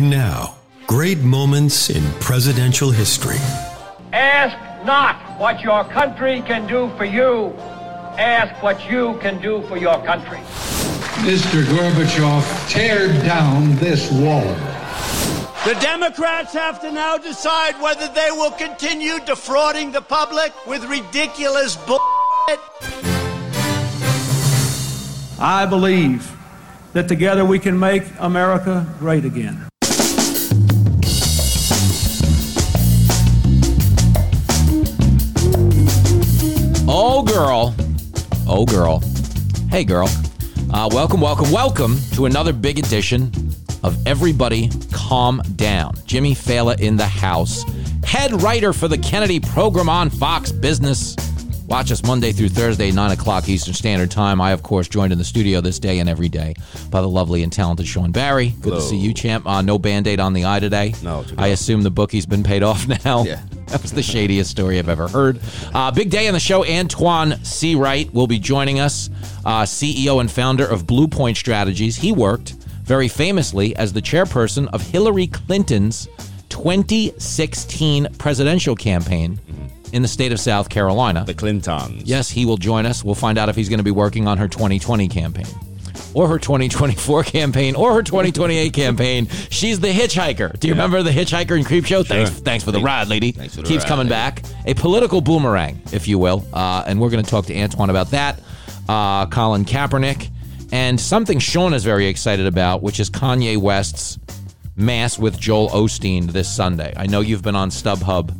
And now, great moments in presidential history. Ask not what your country can do for you. Ask what you can do for your country. Mr. Gorbachev, tear down this wall. The Democrats have to now decide whether they will continue defrauding the public with ridiculous bullshit. I believe that together we can make America great again. Oh, girl. Oh, girl. Hey, girl. Uh, welcome, welcome, welcome to another big edition of Everybody Calm Down. Jimmy Failla in the house, head writer for the Kennedy program on Fox Business. Watch us Monday through Thursday, 9 o'clock Eastern Standard Time. I, of course, joined in the studio this day and every day by the lovely and talented Sean Barry. Good to see you, champ. Uh, no band aid on the eye today. No. I assume the bookie's been paid off now. Yeah. That was the shadiest story I've ever heard. Uh, big day on the show. Antoine Seawright will be joining us, uh, CEO and founder of Blue Point Strategies. He worked very famously as the chairperson of Hillary Clinton's 2016 presidential campaign in the state of South Carolina. The Clintons. Yes, he will join us. We'll find out if he's going to be working on her 2020 campaign or her 2024 campaign or her 2028 campaign. She's the hitchhiker. Do you remember the hitchhiker in Creepshow? Thanks, thanks for the ride, lady. Thanks for the Keeps ride, coming back. A political boomerang, if you will. Uh, and we're going to talk to Antoine about that. Uh, Colin Kaepernick. And something Sean is very excited about, which is Kanye West's Mass with Joel Osteen this Sunday. I know you've been on StubHub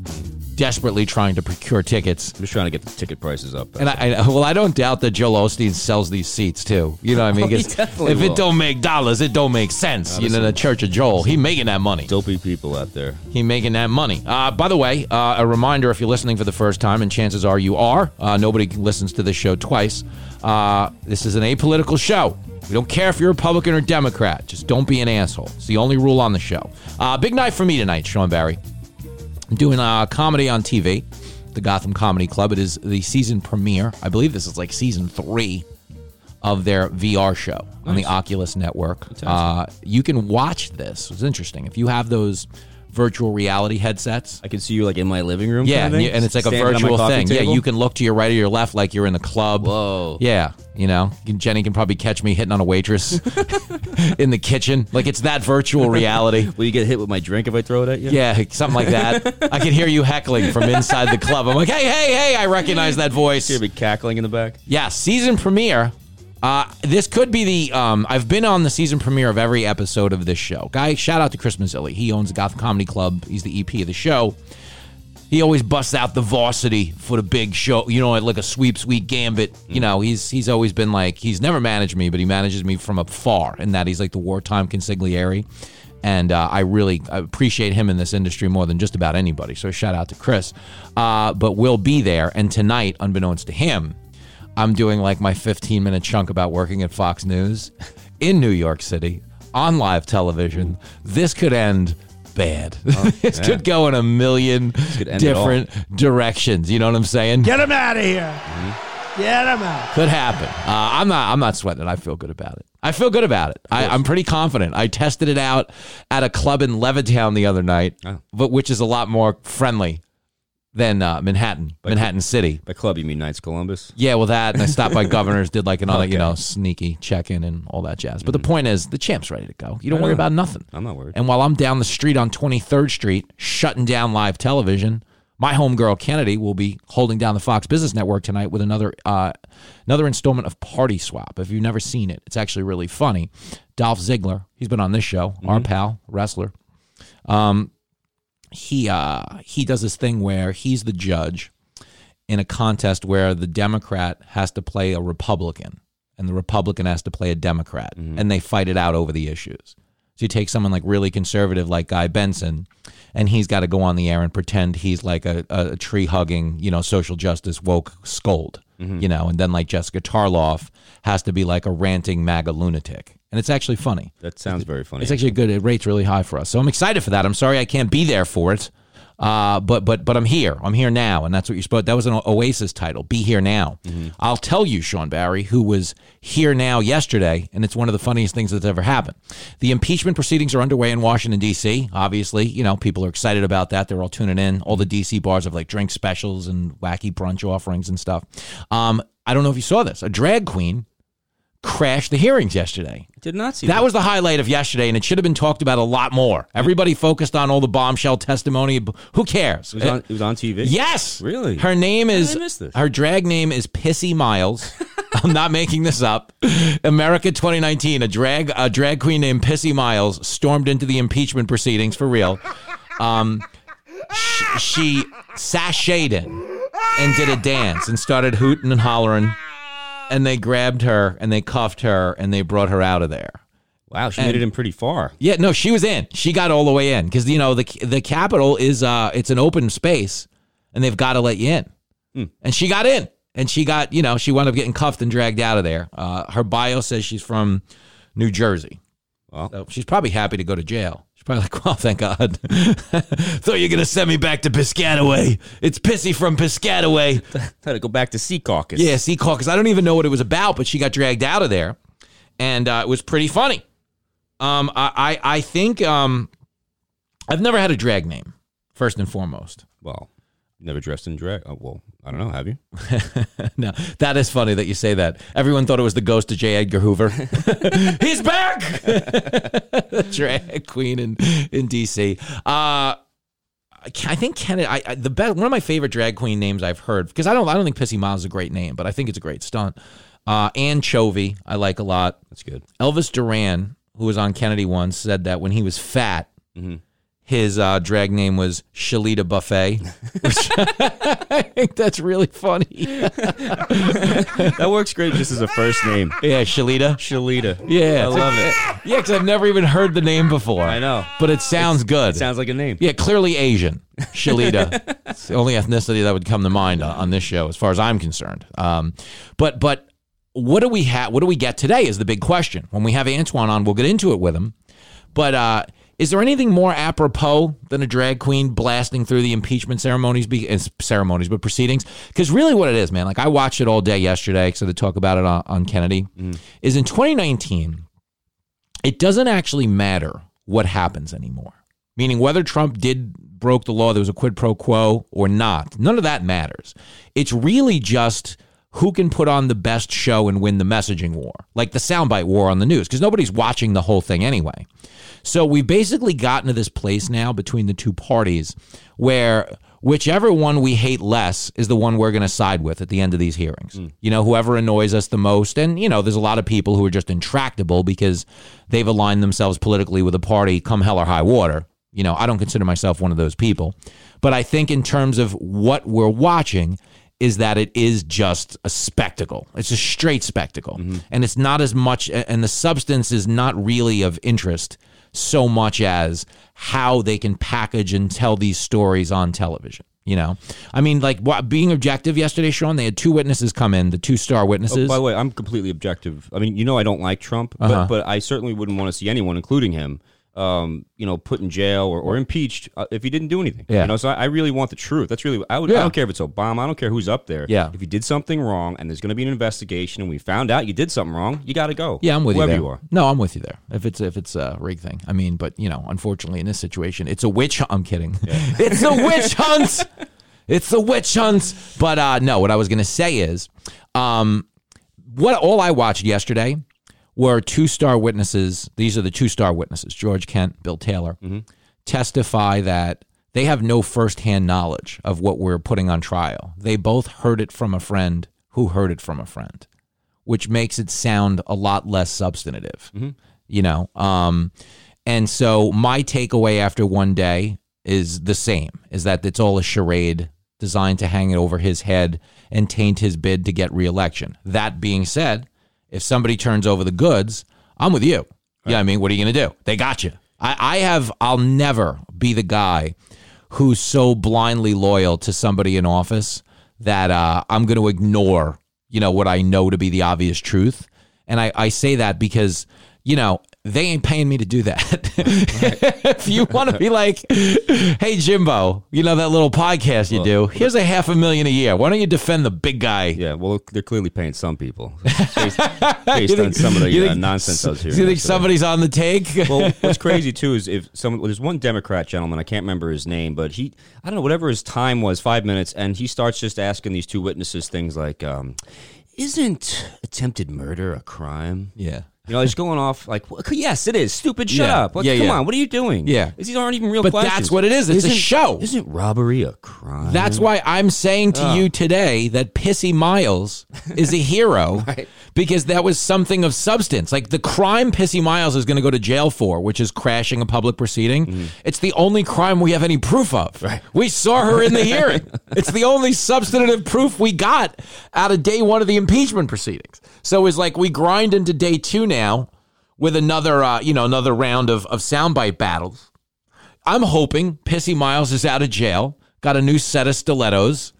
desperately trying to procure tickets. I'm just trying to get the ticket prices up. And I, I, well, I don't doubt that Joel Osteen sells these seats too. You know what I mean? Oh, he 'Cause definitely if will. it don't make dollars, it don't make sense. You know, the Church of Joel, he making that money. Dopey people out there. He making that money. Uh, by the way, uh, a reminder: if you're listening for the first time, and chances are you are, uh, nobody listens to this show twice. Uh, this is an apolitical show. We don't care if you're Republican or Democrat. Just don't be an asshole. It's the only rule on the show. Uh, big night for me tonight, Sean Barry. I'm doing a comedy on TV, the Gotham Comedy Club. It is the season premiere. I believe this is like season three of their VR show on the Oculus Network. Uh, you can watch this. It's interesting. If you have those virtual reality headsets, I can see you like in my living room. yeah, kind of and, you- and it's like a standing my virtual thing. Yeah, you can look to your right or your left like you're in the club. Whoa. Yeah, you know, Jenny can probably catch me hitting on a waitress in the kitchen. Like it's that virtual reality. Will you get hit with my drink if I throw it at you? Yeah, something like that. I can hear you heckling from inside the club. I'm like, hey, hey, hey! I recognize that voice. You'll be cackling in the back. Yeah, season premiere. Uh, this could be the. Um, I've been on the season premiere of every episode of this show. Guy, shout out to Chris Mazzilli. He owns the Gotham Comedy Club. He's the EP of the show. He always busts out the varsity for the big show. You know, like a sweep, sweet gambit. You know, he's he's always been like he's never managed me, but he manages me from afar, and that he's like the wartime consigliere. And uh, I really appreciate him in this industry more than just about anybody. So shout out to Chris. Uh, but we'll be there, and tonight, unbeknownst to him, I'm doing like my 15 minute chunk about working at Fox News in New York City on live television. This could end bad. this could go in a million could end it all. different directions. You know what I'm saying? Get him out of here. Get him out. Could happen. Uh, I'm not. I'm not sweating it. I feel good about it. I feel good about it. I, I'm pretty confident. I tested it out at a club in Levittown the other night, Oh. but which is a lot more friendly than uh, Manhattan, Manhattan City. By club, you mean Knights Columbus? Yeah, well, that and I stopped by Governor's, did like another, you Okay. know, sneaky check in and all that jazz. But the point is, the champ's ready to go. You don't worry about nothing. I'm not worried. And while I'm down the street on 23rd Street shutting down live television, my homegirl Kennedy will be holding down the Fox Business Network tonight with another uh, another installment of Party Swap. If you've never seen it, it's actually really funny. Dolph Ziggler, he's been on this show, our pal, wrestler. Um, he uh, he does this thing where he's the judge in a contest where the Democrat has to play a Republican and the Republican has to play a Democrat, and they fight it out over the issues. So you take someone like really conservative, like Guy Benson, and he's got to go on the air and pretend he's like a, a tree hugging, you know, social justice woke scold, you know, and then like Jessica Tarloff has to be like a ranting MAGA lunatic, and it's actually funny. That sounds very funny. It's actually good. It rates really high for us. So I'm excited for that. I'm sorry I can't be there for it. Uh, but but but I'm here. I'm here now, and that's what you're supposed. That was an Oasis title. Be here now. I'll tell you, Sean Barry, who was here now yesterday, and it's one of the funniest things that's ever happened. The impeachment proceedings are underway in Washington D.C. Obviously, you know people are excited about that. They're all tuning in. All the D.C. bars have like drink specials and wacky brunch offerings and stuff. Um, I don't know if you saw this. A drag queen crashed the hearings yesterday. Did not see That was the highlight of yesterday, and it should have been talked about a lot more. Everybody focused on all the bombshell testimony. Who cares? It was on, it was on TV. Yes. Really? Her name is I miss this? her drag name is Pissy Miles. I'm not making this up. America 2019, a drag a drag queen named Pissy Miles stormed into the impeachment proceedings for real. Um, she, she sashayed in and did a dance and started hooting and hollering. And they grabbed her and they cuffed her and they brought her out of there. Wow, she made it in pretty far. Yeah, no, she was in. She got all the way in because you know the the Capitol is uh it's an open space, and they've got to let you in. And she got in, and she got you know she wound up getting cuffed and dragged out of there. Uh, her bio says she's from New Jersey, Well, so she's probably happy to go to jail. She's probably like, well, thank God. Thought you were gonna send me back to Piscataway. It's pissy from Piscataway. had to go back to Secaucus. Yeah, Secaucus. I don't even know what it was about, but she got dragged out of there, and uh, it was pretty funny. Um, I, I, I think um, I've never had a drag name. First and foremost, Well, never dressed in drag. Oh, well, I don't know. Have you? no, that is funny that you say that. Everyone thought it was the ghost of J. Edgar Hoover. He's back, drag queen in in D.C. Uh, I think Kennedy. I, I the best one of my favorite drag queen names I've heard because I don't I don't think Pissy Miles is a great name, but I think it's a great stunt. Uh, Anchovy I like a lot. That's good. Elvis Duran, who was on Kennedy once, said that when he was fat, his uh, drag name was Shalita Buffet. Which I think that's really funny. That works great just as a first name. Yeah, Shalita. Shalita. Yeah, I love it. Yeah, because I've never even heard the name before. I know. but it sounds good. It sounds like a name. yeah, clearly Asian. Shalita. it's the only ethnicity that would come to mind on, on this show, as far as I'm concerned. Um, but but what do we have? What do we get today? Is the big question. When we have Antoine on, we'll get into it with him. But uh, is there anything more apropos than a drag queen blasting through the impeachment ceremonies, be, ceremonies, but proceedings? Because really, what it is, man, like I watched it all day yesterday, so to talk about it on, on Kennedy, mm-hmm. is in 2019, it doesn't actually matter what happens anymore. Meaning whether Trump did broke the law, there was a quid pro quo or not. None of that matters. It's really just who can put on the best show and win the messaging war, like the soundbite war on the news, because nobody's watching the whole thing anyway. So we've basically gotten to this place now between the two parties where whichever one we hate less is the one we're going to side with at the end of these hearings. Mm. You know, whoever annoys us the most. And, you know, there's a lot of people who are just intractable because they've aligned themselves politically with a party come hell or high water. You know, I don't consider myself one of those people. But I think in terms of what we're watching, is that it is just a spectacle. It's a straight spectacle. And it's not as much, and the substance is not really of interest so much as how they can package and tell these stories on television. You know, I mean, like what, being objective yesterday, Sean, they had two witnesses come in, the two star Oh, witnesses. by the way, I'm completely objective. I mean, you know, I don't like Trump, Uh-huh. but, but I certainly wouldn't want to see anyone, including him, um, you know, put in jail or, or impeached uh, if he didn't do anything. Yeah. You know, so I, I really want the truth. That's really I, would, Yeah. I don't care if it's Obama. I don't care who's up there. Yeah. If you did something wrong and there's going to be an investigation and we found out you did something wrong, you got to go. Yeah, I'm with Whoever you there. you are. No, I'm with you there. If it's if it's a rig thing, I mean, but you know, unfortunately, in this situation, it's a witch. I'm kidding. it's a witch hunt. It's a witch hunt. But uh, no, what I was gonna say is, um, what all I watched yesterday were two star witnesses. These are the two star witnesses: George Kent, Bill Taylor, testify that they have no firsthand knowledge of what we're putting on trial. They both heard it from a friend who heard it from a friend which makes it sound a lot less substantive. You know, um, and so my takeaway after one day is the same: is that it's all a charade designed to hang it over his head and taint his bid to get reelection. That being said, if somebody turns over the goods, I'm with you. Yeah, I mean, what are you going to do? They got you. I, I have. I'll never be the guy who's so blindly loyal to somebody in office that uh, I'm going to ignore, you know, what I know to be the obvious truth. And I, I say that because you know, they ain't paying me to do that. if you want to be like, hey, Jimbo, you know that little podcast you do? Here's a half a million a year. Why don't you defend the big guy? Yeah, well, they're clearly paying some people based, based You on some of the uh, think- nonsense I was hearing. You think somebody's on the take? well, what's crazy too is if some well, there's one Democrat gentleman I can't remember his name, but he I don't know whatever his time was five minutes, and he starts just asking these two witnesses things like, um, "Isn't attempted murder a crime?" yeah. You know, he's going off like, "Yes, it is. Stupid, shut Yeah. up! What, Yeah, come yeah. on, what are you doing?" Yeah. these aren't even real But questions. that's what it is. It's a Isn't- show. Isn't robbery a crime? That's why I'm saying to you today that Pissy Miles is a hero Right. because that was something of substance. Like the crime Pissy Miles is going to go to jail for, which is crashing a public proceeding, it's the only crime we have any proof of. Mm-hmm. Right. We saw her in the hearing. it's the only substantive proof we got out of day one of the impeachment proceedings. So it's like we grind into day two now with another, uh, you know, another round of, of soundbite battles. I'm hoping Pissy Miles is out of jail, got a new set of stilettos,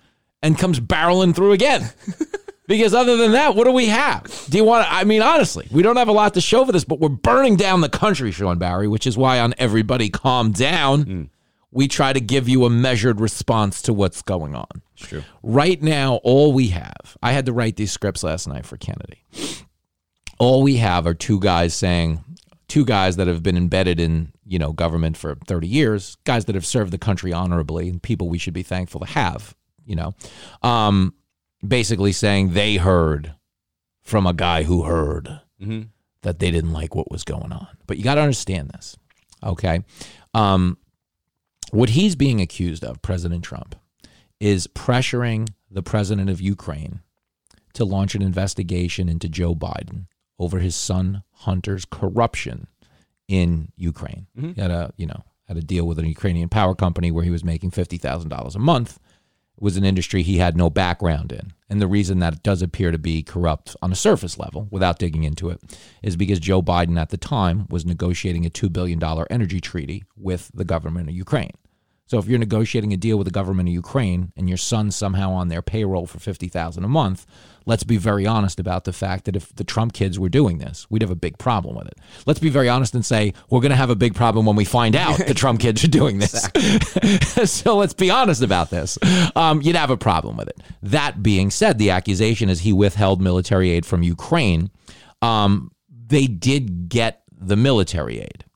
and comes barreling through again. because other than that, what do we have? Do you want to? I mean, honestly, we don't have a lot to show for this, but we're burning down the country, Sean Barry, which is why on Everybody Calm Down, we try to give you a measured response to what's going on. It's true. Right now, all we have, I had to write these scripts last night for Kennedy. All we have are two guys saying, two guys that have been embedded in, you know, government for 30 years, guys that have served the country honorably, and people we should be thankful to have, you know, um, basically saying they heard from a guy who heard Mhm. that they didn't like what was going on. But you got to understand this, okay? Um, what he's being accused of, President Trump, is pressuring the president of Ukraine to launch an investigation into Joe Biden over his son Hunter's corruption in Ukraine. Mm-hmm. He had a, you know, had a deal with an Ukrainian power company where he was making fifty thousand dollars a month. It was an industry he had no background in. And the reason that it does appear to be corrupt on a surface level, without digging into it, is because Joe Biden at the time was negotiating a $2 billion energy treaty with the government of Ukraine. So if you're negotiating a deal with the government of Ukraine and your son's somehow on their payroll for 50,000 a month, let's be very honest about the fact that if the Trump kids were doing this, we'd have a big problem with it. Let's be very honest and say we're going to have a big problem when we find out the Trump kids are doing this. so let's be honest about this. Um, you'd have a problem with it. That being said, the accusation is he withheld military aid from Ukraine. Um, they did get the military aid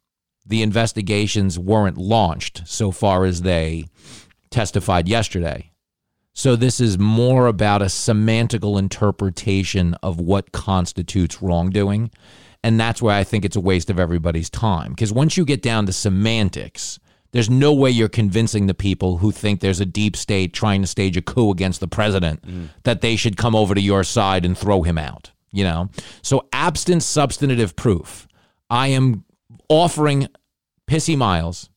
the investigations weren't launched so far as they testified yesterday. So this is more about a semantical interpretation of what constitutes wrongdoing. And that's why I think it's a waste of everybody's time. Because once you get down to semantics, there's no way you're convincing the people who think there's a deep state trying to stage a coup against the president mm. that they should come over to your side and throw him out. You know? So absent substantive proof, I am offering Pissy Miles,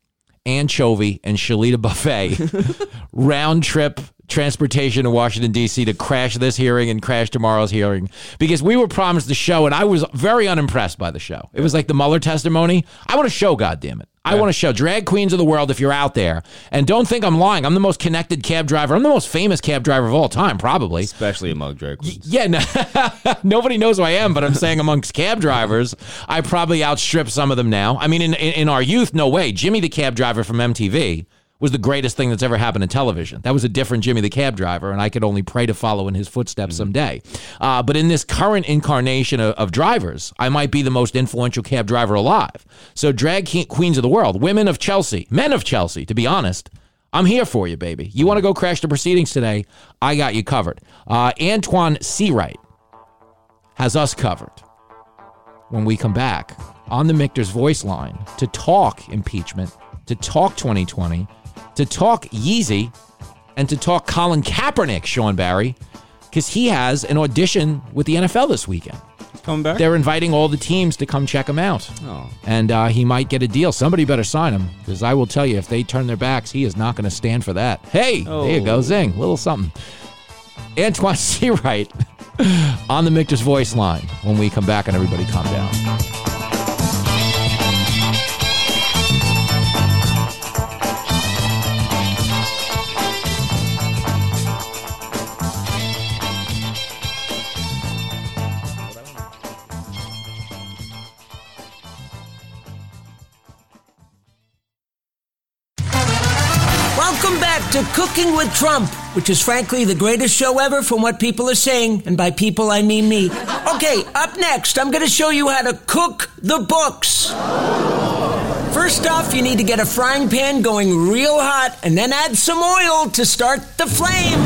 Anchovy, and Shalita Buffet round trip transportation to Washington, D.C. to crash this hearing and crash tomorrow's hearing because we were promised the show and I was very unimpressed by the show. It was like the Mueller testimony. I want a show, goddamn it! I want to show drag queens of the world if you're out there. And don't think I'm lying. I'm the most connected cab driver. I'm the most famous cab driver of all time, probably. especially among drag queens. Yeah, no, nobody knows who I am, but I'm saying amongst cab drivers, I probably outstrip some of them now. I mean, in, in, in our youth, no way. Jimmy the cab driver from MTV was the greatest thing that's ever happened in television. That was a different Jimmy the cab driver, and I could only pray to follow in his footsteps someday. Uh, but in this current incarnation of, of drivers, I might be the most influential cab driver alive. So, drag queens of the world, women of Chelsea, men of Chelsea, to be honest. I'm here for you, baby. You want to go crash the proceedings today? I got you covered. Uh, Antoine Seawright has us covered when we come back on the Michter's voice line to talk impeachment, to talk 2020, to talk Yeezy, and to talk Colin Kaepernick, Sean Barry, because he has an audition with the NFL this weekend. He's coming back. They're inviting all the teams to come check him out. Oh. And uh, he might get a deal. Somebody better sign him because I will tell you, if they turn their backs, he is not going to stand for that. Hey, there you go, Oh. zing, little something. Antoine Seawright on the Michter's voice line when we come back and everybody calm down. With Trump, which is frankly the greatest show ever from what people are saying, and by people I mean me. Okay, up next, I'm going to show you how to cook the books. First off, you need to get a frying pan going real hot and then add some oil to start the flame.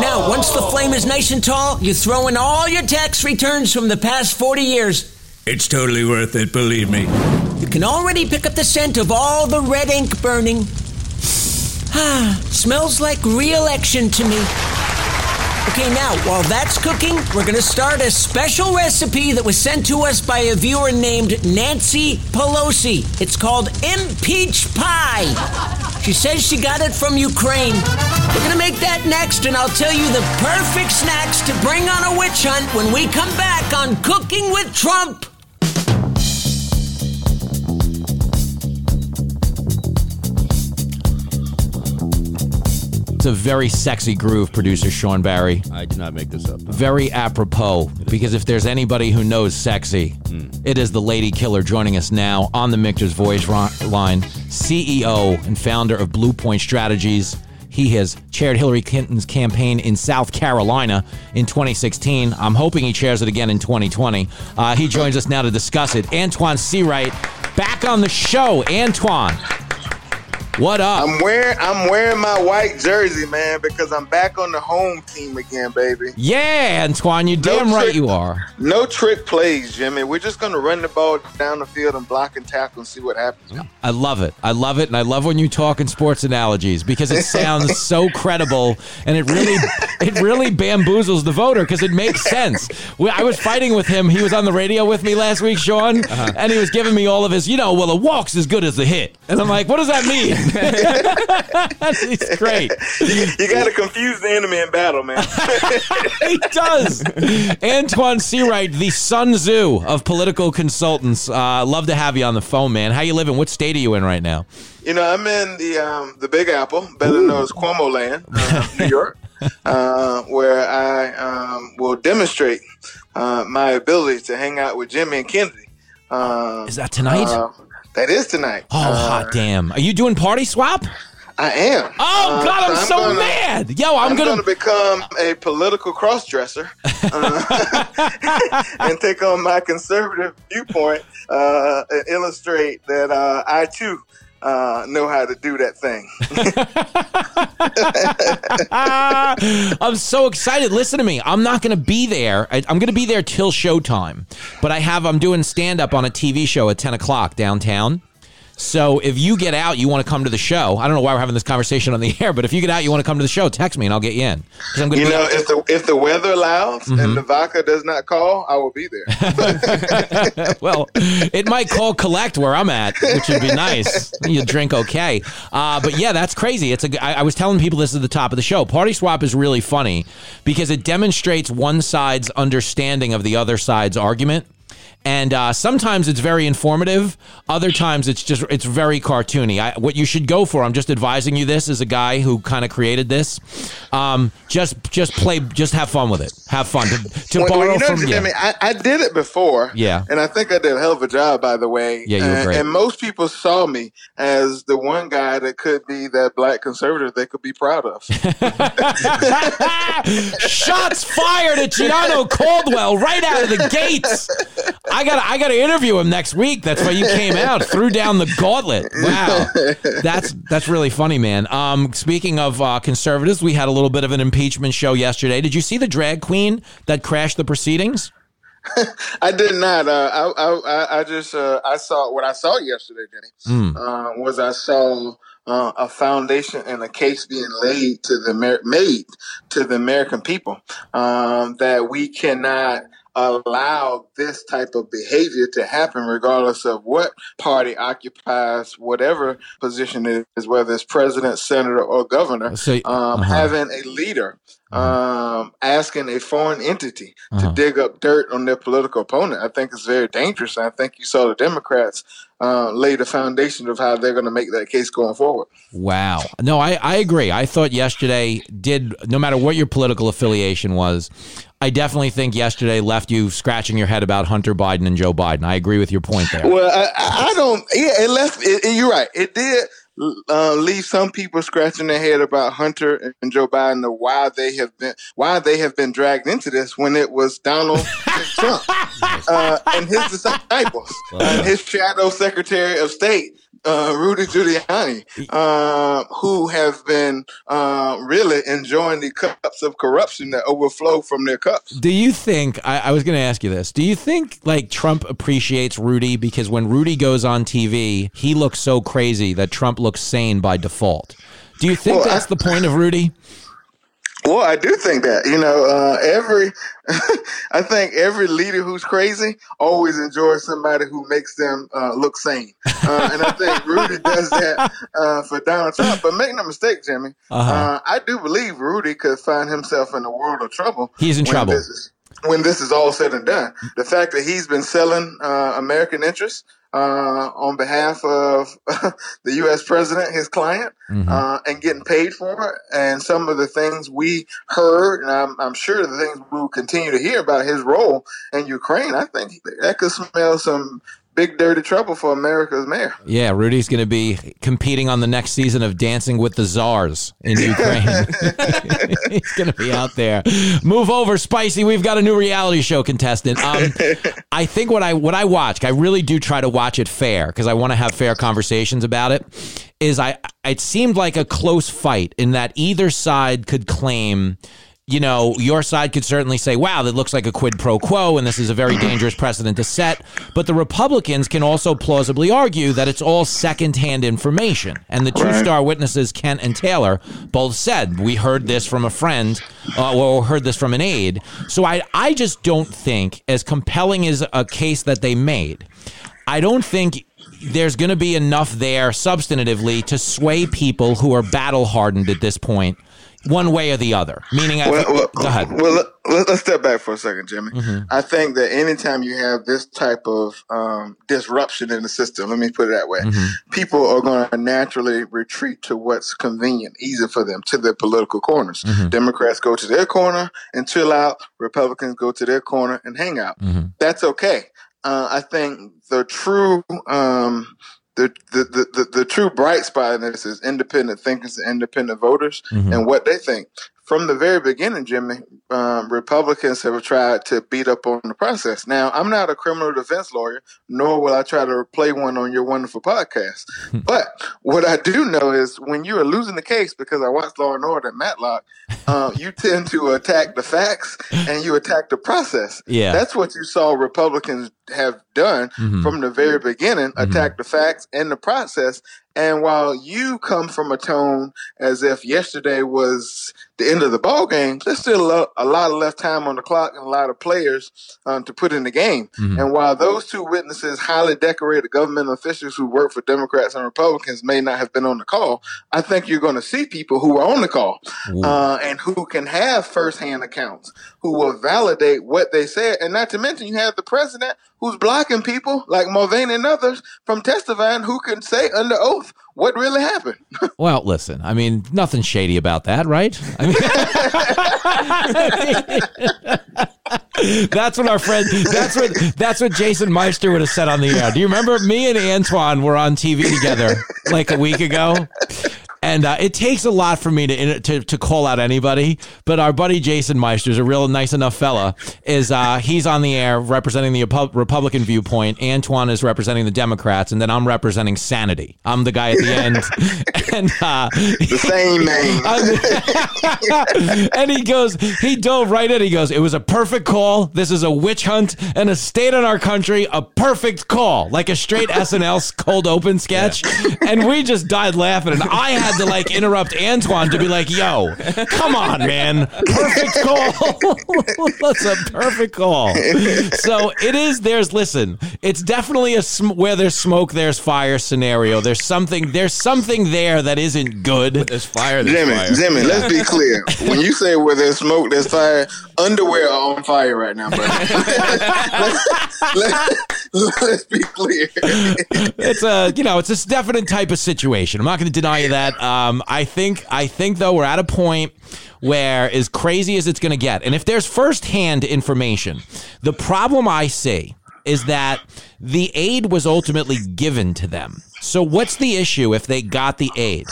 Now, once the flame is nice and tall, you throw in all your tax returns from the past 40 years. It's totally worth it, believe me. You can already pick up the scent of all the red ink burning. Ah, smells like real action to me. Okay, now, while that's cooking, we're going to start a special recipe that was sent to us by a viewer named Nancy Pelosi. It's called impeach pie. She says she got it from Ukraine. We're going to make that next, and I'll tell you the perfect snacks to bring on a witch hunt when we come back on Cooking with Trump. It's a very sexy groove, producer Sean Barry. I did not make this up. Very apropos, because if there's anybody who knows sexy, it is the lady killer joining us now on the Michter's Voice line, CEO and founder of Blue Point Strategies. He has chaired Hillary Clinton's campaign in South Carolina in 2016. I'm hoping he chairs it again in 2020. Uh, he joins us now to discuss it. Antoine Seawright, back on the show. Antoine, what up? I'm wearing I'm wearing my white jersey, man, because I'm back on the home team again, baby. yeah, Antoine, you damn right trick- you are. No trick plays, Jimmy. We're just gonna run the ball down the field and block and tackle and see what happens. I love it. I love it, and I love when you talk in sports analogies because it sounds so credible, and it really, it really bamboozles the voter because it makes sense. I was fighting with him. He was on the radio with me last week, Sean, uh-huh. and he was giving me all of his, you know, well, a walk's as good as a hit, and I'm like, what does that mean? it's great. You gotta confuse the enemy in battle, man. he does. Antoine Seawright, the Sun Tzu of political consultants. Uh, love to have you on the phone, man. How you living? What state are you in right now? you know, I'm in the um, the Big Apple, better known as Cuomo Land, uh, New York, uh, where I um, will demonstrate uh, my ability to hang out with Jimmy and Kennedy. Um, Is that tonight? uh, that is tonight. Oh, Uh, hot damn. Are you doing party swap? I am. Oh, Uh, God, I'm so, gonna- mad. Yo, I'm, I'm, going going to. to become a political crossdresser uh, and take on my conservative viewpoint uh, and illustrate that uh, I too uh, know how to do that thing. I'm so excited. Listen to me. I'm not going to be there. I, I'm going to be there till showtime. But I have, I'm doing stand up on a TV show at 10 o'clock downtown. So if you get out, you want to come to the show. I don't know why we're having this conversation on the air, but if you get out, you want to come to the show, text me and I'll get you in. I'm going You to know, if the if the weather allows Mm-hmm. and the vodka does not call, I will be there. well, it might call collect where I'm at, which would be nice. You drink okay, uh, but yeah, that's crazy. It's a. I, I was telling people this at the top of the show. Party swap is really funny because it demonstrates one side's understanding of the other side's argument. And uh, sometimes it's very informative. Other times it's just it's very cartoony. I, what you should go for, I'm just advising you this as a guy who kind of created this. Um, just just play, just have fun with it. Have fun to, to Well, borrow you know, from. yeah. Jimmy, I, I did it before. Yeah. And I think I did a hell of a job, by the way. Yeah, you were and, great. and most people saw me as the one guy that could be that black conservative they could be proud of. Shots fired at Gianno Caldwell right out of the gates. I got I got to interview him next week. That's why you came out, threw down the gauntlet. Wow, that's that's really funny, man. Um, speaking of uh, conservatives, we had a little bit of an impeachment show yesterday. Did you see the drag queen that crashed the proceedings? I did not. Uh, I, I, I- just, uh, I saw what I saw yesterday, Jenny, Hmm. uh, was I saw uh, a foundation and a case being laid to the Amer- made to the American people um, that we cannot allow this type of behavior to happen, regardless of what party occupies whatever position it is, whether it's president, senator, or governor. So- um, uh-huh. Having a leader um, asking a foreign entity Uh-huh. to dig up dirt on their political opponent, I think is very dangerous. I think you saw the Democrats uh, lay the foundation of how they're going to make that case going forward. Wow. No, I, I agree. I thought yesterday did, no matter what your political affiliation was, I definitely think yesterday left you scratching your head about Hunter Biden and Joe Biden. I agree with your point there. Well, I, I don't. Yeah, it left. It, it- you're right. It did uh, leave some people scratching their head about Hunter and Joe Biden or why they have been why they have been dragged into this when it was Donald Trump uh, and his disciples and his shadow Secretary of State uh, Rudy Giuliani, uh, who have been uh, really enjoying the cups of corruption that overflow from their cups. Do you think? I, I was going to ask you this. Do you think like Trump appreciates Rudy because when Rudy goes on TV, he looks so crazy that Trump looks sane by default? Do you think Well, that's I- the point of Rudy? Well, I do think that you know uh, every, I think every leader who's crazy always enjoys somebody who makes them uh, look sane, uh, and I think Rudy does that uh, for Donald Trump. But make no mistake, Jimmy, Uh-huh. uh, I do believe Rudy could find himself in a world of trouble. He's in trouble. When this is all said and done, the fact that he's been selling uh, American interests uh, on behalf of the U.S. president, his client, Mm-hmm. uh, and getting paid for it. And some of the things we heard, and I'm, I'm sure the things we will continue to hear about his role in Ukraine, I think that could smell some big dirty trouble for America's mayor. Yeah, Rudy's going to be competing on the next season of Dancing with the Czars in Ukraine. He's going to be out there. Move over, Spicy. We've got a new reality show contestant. Um, I think what I what I watch, I really do try to watch it fair because I want to have fair conversations about it. Is I it seemed like a close fight in that either side could claim you know, your side could certainly say, wow, that looks like a quid pro quo, and this is a very dangerous precedent to set. But the Republicans can also plausibly argue that it's all secondhand information. And the two star witnesses, Kent and Taylor, both said, we heard this from a friend, uh, or heard this from an aide. So I, I just don't think, as compelling as a case that they made, I don't think there's going to be enough there substantively to sway people who are battle hardened at this point one way or the other. Meaning, I Well, think, well, go ahead. Well, let, us step back for a second, Jimmy. Mhm. I think that anytime you have this type of um, disruption in the system, let me put it that way, Mhm. people are going to naturally retreat to what's convenient, easy for them, to their political corners. Mhm. Democrats go to their corner and chill out. Republicans go to their corner and hang out. Mhm. That's okay. Uh, I think the true um, the, the, the, the, the true bright spot in this is independent thinkers and independent voters Mhm. and what they think. From the very beginning, Jimmy, um, Republicans have tried to beat up on the process. Now, I'm not a criminal defense lawyer, nor will I try to play one on your wonderful podcast. but what I do know is when you are losing the case, because I watched Law and Order at Matlock, uh, you tend to attack the facts and you attack the process. Yeah. That's what you saw Republicans have done Mhm. from the very beginning attack the facts and the process. And while you come from a tone as if yesterday was the end of the ball game, there's still a lot, a lot of left time on the clock and a lot of players um, to put in the game. Mhm. And while those two witnesses, highly decorated government officials who work for Democrats and Republicans, may not have been on the call, I think you're going to see people who are on the call uh, and who can have firsthand accounts, who will validate what they said. And not to mention, you have the president who's blocking people like Mulvaney and others from testifying who can say under oath what really happened. Well, listen, I mean, nothing shady about that, right? I mean, that's what our friend. That's what that's what Jason Meister would have said on the air. Do you remember me and Antoine were on TV together like a week ago? And uh, it takes a lot for me to, to to call out anybody, but our buddy Jason Meister is a real nice enough fella. Is uh, he's on the air representing the Republican viewpoint. Antoine is representing the Democrats, and then I'm representing sanity. I'm the guy at the end, and uh, the same name. and he goes, he dove right in. He goes, it was a perfect call. This is a witch hunt and a state in our country. A perfect call, like a straight SNL cold open sketch. And we just died laughing. And I had to like interrupt Antoine to be like, yo, come on, man. Perfect call. That's a perfect call. So it is, there's, listen, it's definitely a, sm- where there's smoke, there's fire scenario. There's something, there's something there that isn't good. There's fire. There's Jimmy, fire. Jimmy, let's be clear. When you say where there's smoke, there's fire, underwear are on fire right now, buddy. let's, let's be clear. it's a you know it's a definite type of situation. I'm not going to deny you that. Um, I think I think though we're at a point where as crazy as it's going to get, and if there's firsthand information, the problem I see is that the aid was ultimately given to them. So what's the issue if they got the aid?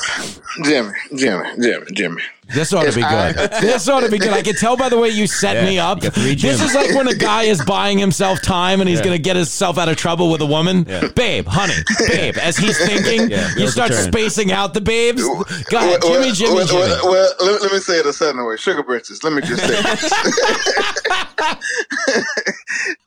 Jimmy, Jimmy, Jimmy, Jimmy. This ought to be good. this ought to be good. I can tell by the way you set Yeah, me up. you got three This is like when a guy is buying himself time and he's going to get himself out of trouble with a woman. Babe, honey, babe. As he's thinking, Yeah, you start spacing out the babes. Go ahead, Well, Jimmy, Jimmy, well, Jimmy. Well, well, let, let me say it a certain way. Sugar britches. Let me just say this.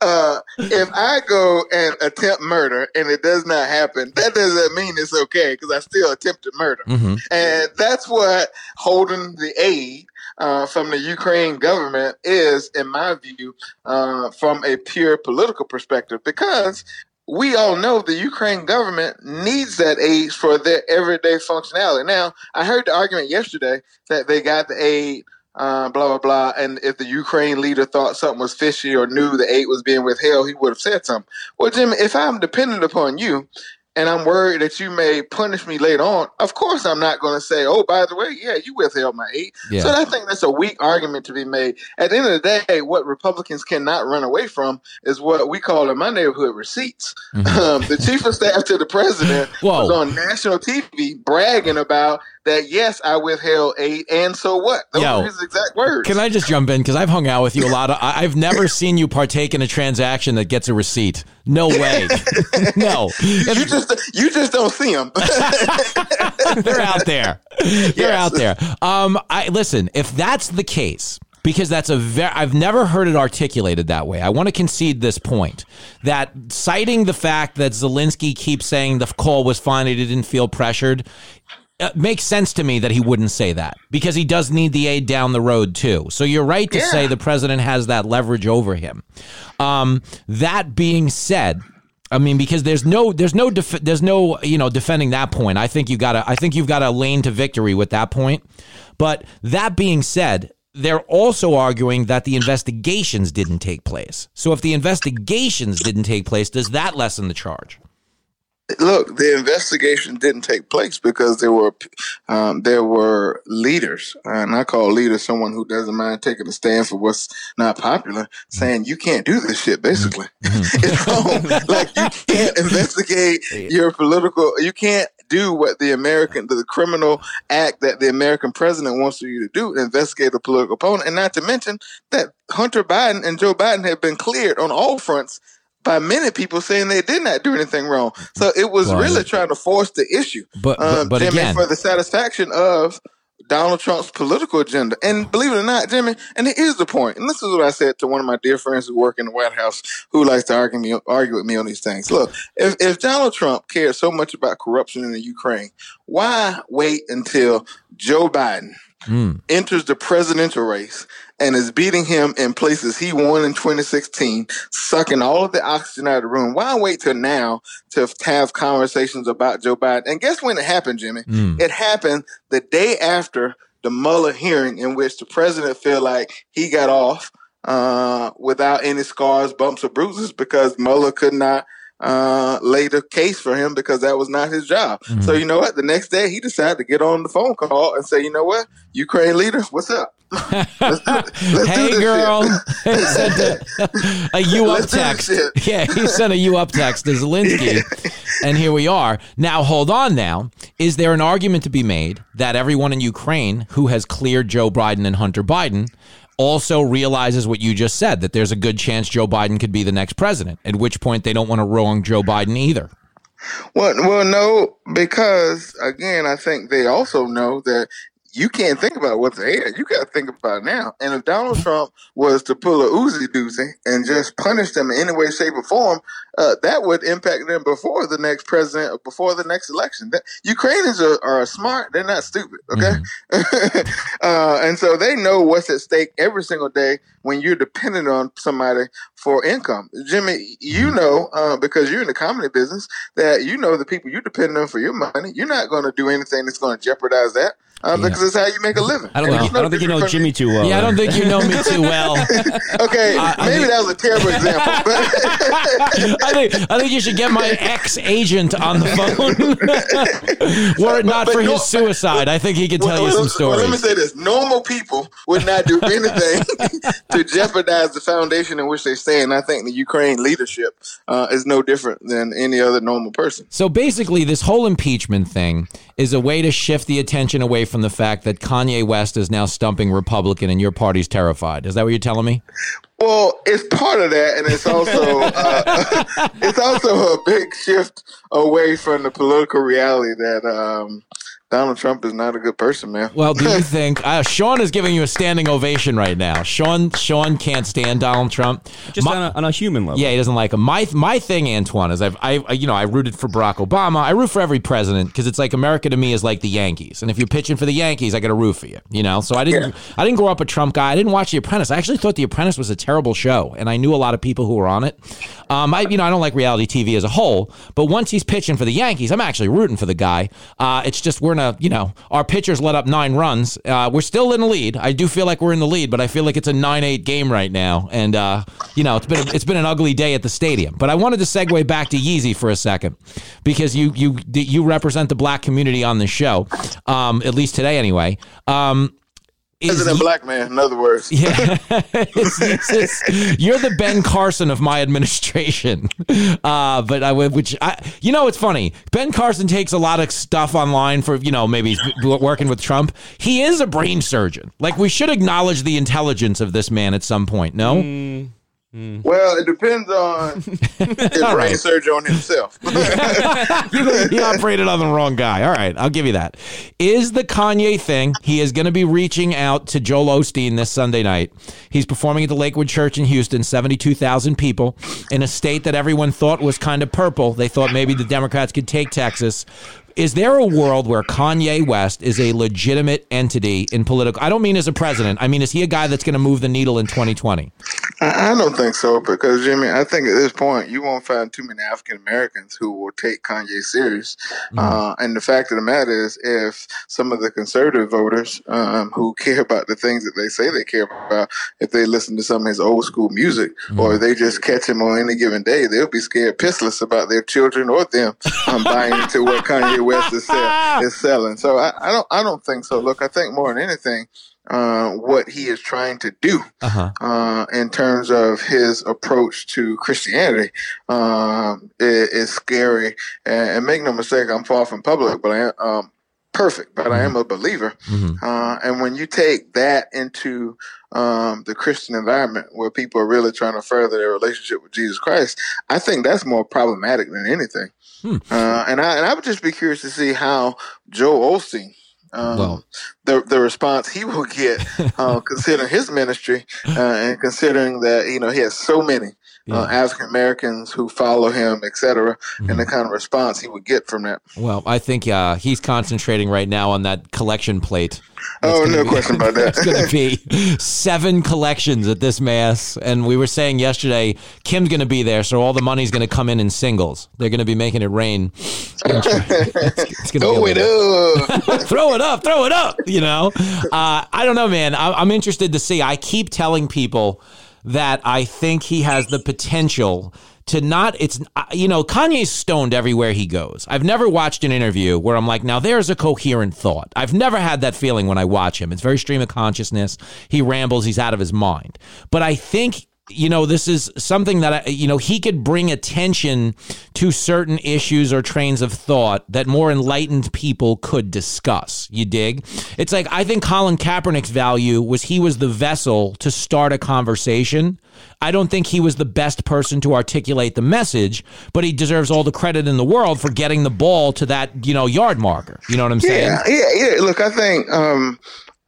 uh, if I go and attempt murder and it does not happen, that doesn't mean it's okay because I still attempted murder. Mm-hmm. And that's what holding the aid uh, from the Ukraine government is, in my view, uh, from a pure political perspective, because we all know the Ukraine government needs that aid for their everyday functionality. Now, I heard the argument yesterday that they got the aid, uh, blah, blah, blah, and if the Ukraine leader thought something was fishy or knew the aid was being withheld, he would have said something. Well, Jimmy, if I'm dependent upon you, and I'm worried that you may punish me later on, of course I'm not going to say, oh, by the way, yeah, you withheld my aid. Yeah. So I think that's a weak argument to be made. At the end of the day, what Republicans cannot run away from is what we call in my neighborhood receipts. Um, the chief of staff to the president Mm-hmm. Whoa. was on national TV bragging about that, yes, I withheld aid, and so what? Those Yo, his exact words. Can I just jump in because I've hung out with you a lot. Of, I've never seen you partake in a transaction that gets a receipt. No way. no. you just you just don't see them. They're out there. They're Yes. out there. Um, I listen. If that's the case, because that's a very I've never heard it articulated that way. I want to concede this point that citing the fact that Zelensky keeps saying the call was fine, he didn't feel pressured. It makes sense to me that he wouldn't say that because he does need the aid down the road too. So you're right to Yeah. say the president has that leverage over him. Um, that being said, I mean, because there's no, there's no, def- there's no, you know, defending that point. I think you got to, I think you've got a lane to victory with that point. But that being said, they're also arguing that the investigations didn't take place. So if the investigations didn't take place, does that lessen the charge? Look, the investigation didn't take place because there were um, there were leaders, and I call leader someone who doesn't mind taking a stand for what's not popular, mm-hmm. saying you can't do this shit. Basically, mm-hmm. Mm-hmm. it's wrong. Like you can't investigate your political. You can't do what the American, the criminal act that the American president wants you to do, investigate a political opponent, and not to mention that Hunter Biden and Joe Biden have been cleared on all fronts by many people saying they did not do anything wrong. So it was really trying to force the issue. But- but- um, but Jimmy, again- for the satisfaction of Donald Trump's political agenda. And believe it or not, Jimmy, and here's the point. and this is what I said to one of my dear friends who work in the White House who likes to argue me argue with me on these things. Look, if, if Donald Trump cares so much about corruption in the Ukraine, why wait until Joe Biden enters the presidential race and is beating him in places he won in 2016, sucking all of the oxygen out of the room. Why wait till now to have conversations about Joe Biden? And guess when it happened, Jimmy? It happened the day after the Mueller hearing in which the president felt like he got off uh, without any scars, bumps, or bruises because Mueller could not uh, lay the case for him because that was not his job. So you know what? The next day he decided to get on the phone call and say, you know what, Ukraine leader, what's up? Let's do. Let's hey girl, sent a, a you up text. Yeah, he sent a you up text to Zelensky, and here we are. Now, hold on. Now, is there an argument to be made that everyone in Ukraine who has cleared Joe Biden and Hunter Biden also realizes what you just said that there's a good chance Joe Biden could be the next president? At which point they don't want to wrong Joe Biden either. Well, well, no, because again, I think they also know that you can't think about what's ahead. You got to think about now. And if Donald Trump was to pull a Uzi doozy and just punish them in any way, shape, or form, uh, that would impact them before the next president, before the next election. That, Ukrainians are, are smart; they're not stupid. Okay, uh, and so they know what's at stake every single day when you're dependent on somebody for income. Jimmy, you know uh, because you're in the comedy business that you know the people you depend on for your money. You're not going to do anything that's going to jeopardize that. Uh, Yeah. because it's how you make a living. I don't think, you, no I don't think you know different from- Jimmy too well. Yeah, I don't think you know me too well. Okay, I- I maybe think- that was a terrible example. But I think I think you should get my ex agent on the phone. Were it not But for no- his suicide, I think he could tell you Well, some well, let me say this: normal people would not do anything to jeopardize the foundation in which they stand. I think the Ukraine leadership uh, is no different than any other normal person. So basically, this whole impeachment thing is a way to shift the attention away from the fact that Kanye West is now stumping Republican and your party's terrified. Is that what you're telling me? Well, it's part of that, and it's also uh, it's also a big shift away from the political reality that um, Donald Trump is not a good person, man. Well, do you think uh, Sean is giving you a standing ovation right now? Sean Sean can't stand Donald Trump. Just My- on, a, on a human level. Yeah, he doesn't like him. My my thing, Antoine, is I've I you know I rooted for Barack Obama. I root for every president because it's like America to me is like the Yankees, and if you're pitching for the Yankees, I got to root for you. You know, so I didn't I didn't grow up a Trump guy. I didn't watch The Apprentice. I actually thought The Apprentice was a terrible show, and I knew a lot of people who were on it. Um, I you know I don't like reality TV as a whole, but once he's pitching for the Yankees, I'm actually rooting for the guy. Uh, it's just we're in a you know our pitchers let up nine runs. Uh, we're still in the lead. I do feel like we're in the lead, but I feel like it's a nine eight game right now, and uh, you know it's been it's been an ugly day at the stadium. But I wanted to segue back to Yeezy for a second because you you you represent the black community on the show, um, at least today anyway. Um, President Ye- Black Man, in other words. yeah, It's- it's- it's- you're the Ben Carson of my administration. Uh, but I would, which I, you know, it's funny. Ben Carson takes a lot of stuff online for, you know, maybe he's working with Trump. He is a brain surgeon. Like we should acknowledge the intelligence of this man at some point. No, Mm. Well, it depends on his All brain right. surgery on himself. you, you operated on the wrong guy. All right, I'll give you that. Is the Kanye thing? He is going to be reaching out to Joel Osteen this Sunday night. He's performing at the Lakewood Church in Houston, seventy-two thousand people in a state that everyone thought was kind of purple. They thought maybe the Democrats could take Texas. Is there a world where Kanye West is a legitimate entity in political? I don't mean as a president. I mean, is he a guy that's going to move the needle in 2020? I, I don't think so because Jimmy, I think at this point you won't find too many African Americans who will take Kanye serious. Uh, and the fact of the matter is, if some of the conservative voters um, who care about the things that they say they care about, if they listen to some of his old school music or they just catch him on any given day, they'll be scared pissless about their children or them um, buying into what Kanye West is, sell- is selling. So I, I don't, I don't think so. Look, I think more than anything. Uh, what he is trying to do Uh-huh. uh, in terms of his approach to Christianity um, is, is scary. And, and make no mistake, I'm far from public, but I am um, perfect, but I am a believer. Uh, and when you take that into um, the Christian environment where people are really trying to further their relationship with Jesus Christ, I think that's more problematic than anything. Uh, and I and I would just be curious to see how Joe Osteen. Um, Well- the the response he will get, uh, considering his ministry, uh, and considering that you know he has so many uh, African Americans who follow him, et cetera, and the kind of response he would get from that. Well, I think uh, he's concentrating right now on that collection plate. Oh, gonna no be- question about that. It's going to be seven collections at this mass, and we were saying yesterday Kim's going to be there, so all the money's going to come in in singles. They're going to be making it rain. It's gonna Throw it up. throw it up, throw it up. You know, uh, I don't know, man. I, I'm interested to see. I keep telling people that I think he has the potential to not. It's uh, you know, Kanye's stoned everywhere he goes. I've never watched an interview where I'm like, now there's a coherent thought. I've never had that feeling when I watch him. It's very stream of consciousness. He rambles. He's out of his mind. But I think you know, this is something that, I, you know, he could bring attention to certain issues or trains of thought that more enlightened people could discuss. You dig? It's like, I think Colin Kaepernick's value was he was the vessel to start a conversation. I don't think he was the best person to articulate the message, but he deserves all the credit in the world for getting the ball to that, you know, yard marker. You know what I'm saying? Yeah, yeah, yeah. Look, I think, um,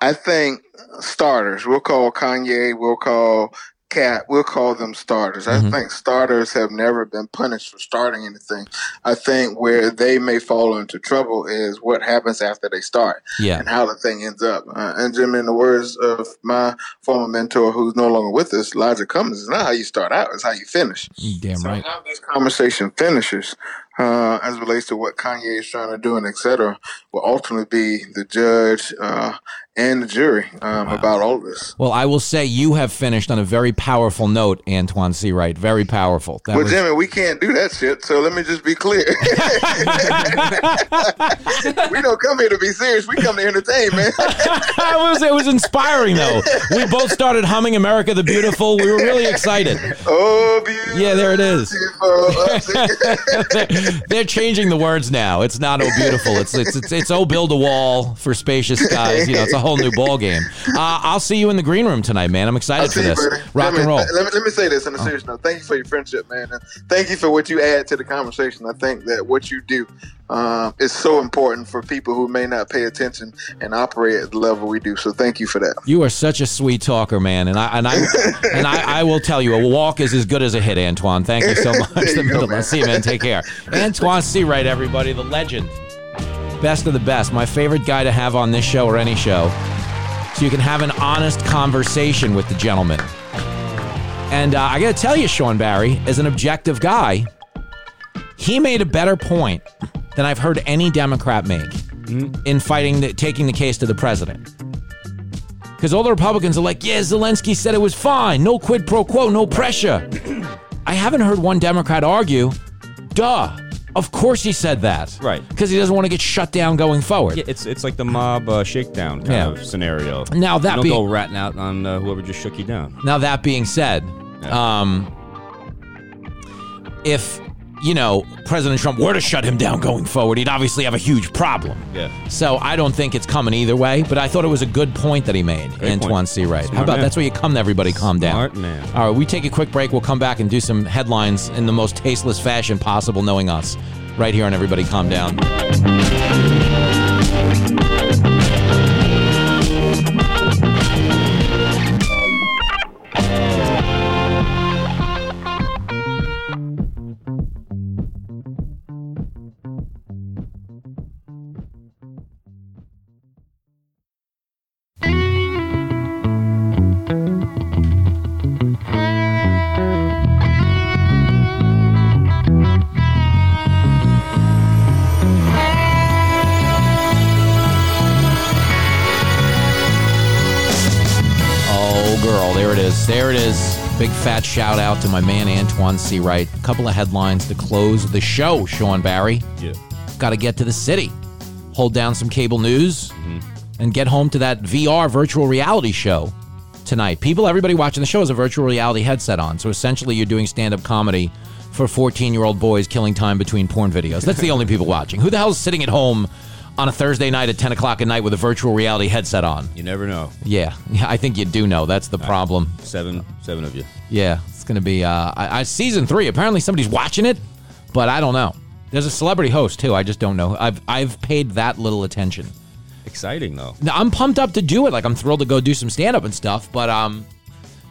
I think starters. We'll call Kanye. We'll call Cat. We'll call them starters. Mm-hmm. I think starters have never been punished for starting anything. I think where they may fall into trouble is what happens after they start. Yeah. and how the thing ends up. Uh, and Jim, in the words of my former mentor, who's no longer with us, Elijah Cummings, it's not how you start out; it's how you finish. Damn right. How this conversation finishes uh, as relates to what Kanye is trying to do and et cetera, will ultimately be the judge uh, and the jury um, about all of this. Well, I will say you have finished on a very powerful note, Antoine Seawright. Very powerful. That well, was- Jimmy, we can't do that shit. So let me just be clear. we don't come here to be serious. We come to entertain, man. it was it was inspiring though. We both started humming "America the Beautiful." We were really excited. Oh, beautiful. Yeah, there it is. They're changing the words now. It's not "Oh Beautiful." It's it's it's, it's "Oh Build a Wall" for spacious skies. You know, it's a whole new ball game. Uh, I'll see you in the green room tonight, man. I'm excited for see you, this. Rock let me, and roll. Let me, let me say this on a serious note. Thank you for your friendship, man. And thank you for what you add to the conversation. I think that what you do um, is so important for people who may not pay attention and operate at the level we do. So thank you for that. You are such a sweet talker, man, and I and I and I, I will tell you, a walk is as good as a hit, Antoine. Thank you so much. You go, man. See you, man. Take care. Antoine Seawright, everybody, the legend, best of the best. My favorite guy to have on this show or any show, so you can have an honest conversation with the gentleman. And uh, I got to tell you, Sean Barry, as an objective guy, he made a better point than I've heard any Democrat make in fighting, the, taking the case to the president. Because all the Republicans are like, yeah, Zelensky said it was fine. No quid pro quo, no pressure. I haven't heard one Democrat argue, duh. Of course he said that. Right. Because he doesn't want to get shut down going forward. Yeah, it's it's like the mob uh, shakedown kind Yeah. of scenario. Now, that you don't being- go ratting out on uh, whoever just shook you down. Now, that being said, um, if, you know, President Trump were to shut him down going forward, he'd obviously have a huge problem. Yeah. So I don't think it's coming either way, but I thought it was a good point that he made, Great Antoine point. Seawright. How about man. that's where you come to everybody calm down. Smart man. All right, we take a quick break. We'll come back and do some headlines in the most tasteless fashion possible, knowing us, right here on Everybody Calm Down. Big fat shout out to my man Antoine Seawright. A couple of headlines to close the show, Sean Barry. Yeah. Got to get to the city, hold down some cable news, mm-hmm. and get home to that VR virtual reality show tonight. People, everybody watching the show has a virtual reality headset on. So essentially, you're doing stand up comedy for 14 year old boys killing time between porn videos. That's the only people watching. Who the hell's sitting at home on a Thursday night at 10 o'clock at night with a virtual reality headset on? You never know. Yeah, yeah, I think you do know. That's the problem. Seven, seven of you. Yeah, it's gonna be uh, I, I, season three. Apparently, somebody's watching it, but I don't know. There's a celebrity host too. I just don't know. I've I've paid that little attention. Exciting though. Now, I'm pumped up to do it. Like I'm thrilled to go do some stand up and stuff. But um,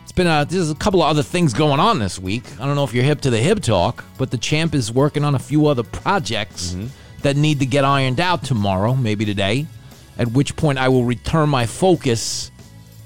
it's been a there's a couple of other things going on this week. I don't know if you're hip to the hip talk, but the champ is working on a few other projects that need to get ironed out tomorrow, maybe today. At which point I will return my focus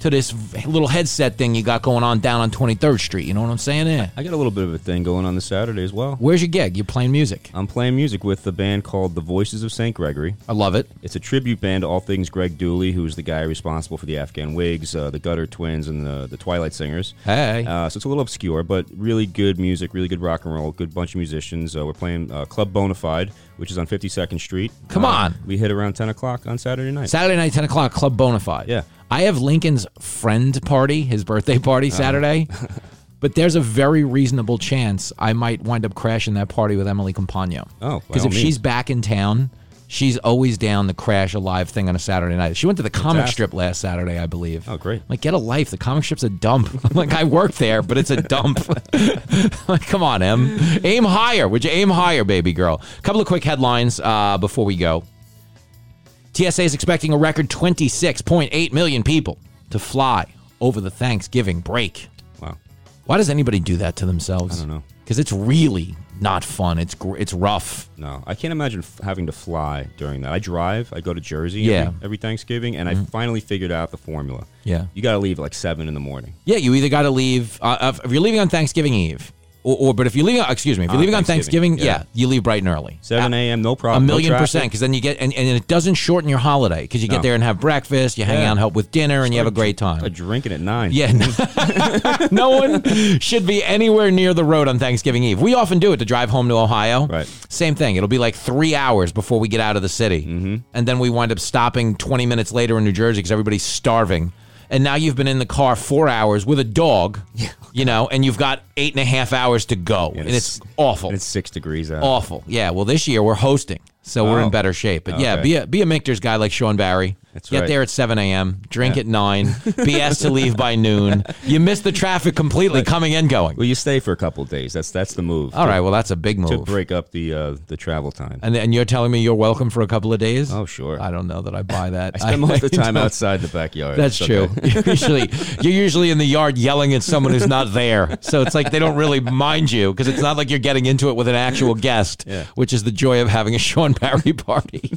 to this little headset thing you got going on down on 23rd Street. You know what I'm saying? Yeah. I got a little bit of a thing going on this Saturday as well. Where's your gig? You're playing music. I'm playing music with the band called The Voices of St. Gregory. I love it. It's a tribute band to all things Greg Dulli, who's the guy responsible for the Afghan Whigs, uh, the Gutter Twins, and the, the Twilight Singers. Hey. Uh, so it's a little obscure, but really good music, really good rock and roll, good bunch of musicians. Uh, we're playing uh, Club Bonafide, which is on 52nd Street. Come Uh, on. We hit around 10 o'clock on Saturday night. Saturday night, 10 o'clock, Club Bonafide. Yeah. I have Lincoln's friend party, his birthday party Uh-huh. Saturday. but there's a very reasonable chance I might wind up crashing that party with Emily Compagno. Oh, Because if she's back in town, she's always down to crash a live thing on a Saturday night. She went to the comic Fantastic. strip last Saturday, I believe. Oh, great. Like, get a life. The comic strip's a dump. I'm like, I work there, but it's a dump. like, come on, Em. Aim higher. Would you aim higher, baby girl? A couple of quick headlines uh, before we go. TSA is expecting a record 26.8 million people to fly over the Thanksgiving break. Wow. Why does anybody do that to themselves? I don't know. Because it's really not fun. It's gr- it's rough. No, I can't imagine f- having to fly during that. I drive. I go to Jersey Yeah. Mm-hmm. every, every Thanksgiving, and I finally figured out the formula. Yeah. You got to leave at like seven in the morning. Yeah, you either got to leave uh, if you're leaving on Thanksgiving Eve. Or, or but if you're leaving, excuse me, if you're On leaving on Thanksgiving, Thanksgiving, yeah. yeah. you leave bright and early. 7 a.m. No problem. A million no percent, because then you get and, and it doesn't shorten your holiday because you get No. there and have breakfast, you hang Yeah. out, and help with dinner, and you have a great time. Start drinking at nine. Yeah, no one should be anywhere near the road on Thanksgiving Eve. We often do it to drive home to Ohio. Right. Same thing. It'll be like three hours before we get out of the city, mm-hmm. and then we wind up stopping twenty minutes later in New Jersey because everybody's starving. And now you've been in the car four hours with a dog, you know, and you've got eight and a half hours to go, and it's, awful. And it's six degrees out. Awful. Yeah. Well, this year we're hosting, so we're Oh. in better shape. But yeah, be a be a Michter's guy like Sean Barry. That's Get right. there at seven a.m. Drink at nine. Be asked to leave by noon. You miss the traffic completely coming and going. Well, you stay for a couple of days. That's that's the move. All to, right. Well, that's a big move. To break up the uh, the travel time. And and you're telling me you're welcome for a couple of days? Oh, sure. I don't know that I buy that. I spend most of the time outside the backyard. That's true. okay. You're usually you're usually in the yard yelling at someone who's not there. So it's like they don't really mind you because it's not like you're getting into it with an actual guest, Yeah. which is the joy of having a Sean Barry party.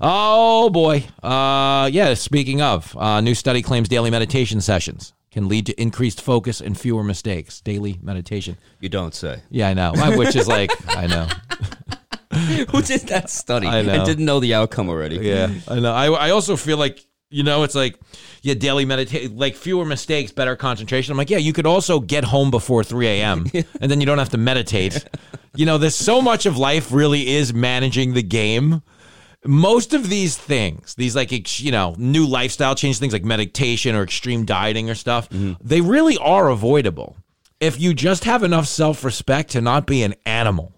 oh boy. Uh, yeah. Speaking of, uh, new study claims daily meditation sessions can lead to increased focus and fewer mistakes. Daily meditation. You don't say. Yeah, I know. Which is like I know. Who did that study? I know. And didn't know the outcome already. Yeah, I know. I, I also feel like you know it's like yeah, daily meditate like fewer mistakes, better concentration. I'm like, yeah, you could also get home before 3 a.m. and then you don't have to meditate. You know, there's so much of life really is managing the game. Most of these things, these like you know new lifestyle change things like meditation or extreme dieting or stuff, mm-hmm. they really are avoidable if you just have enough self respect to not be an animal.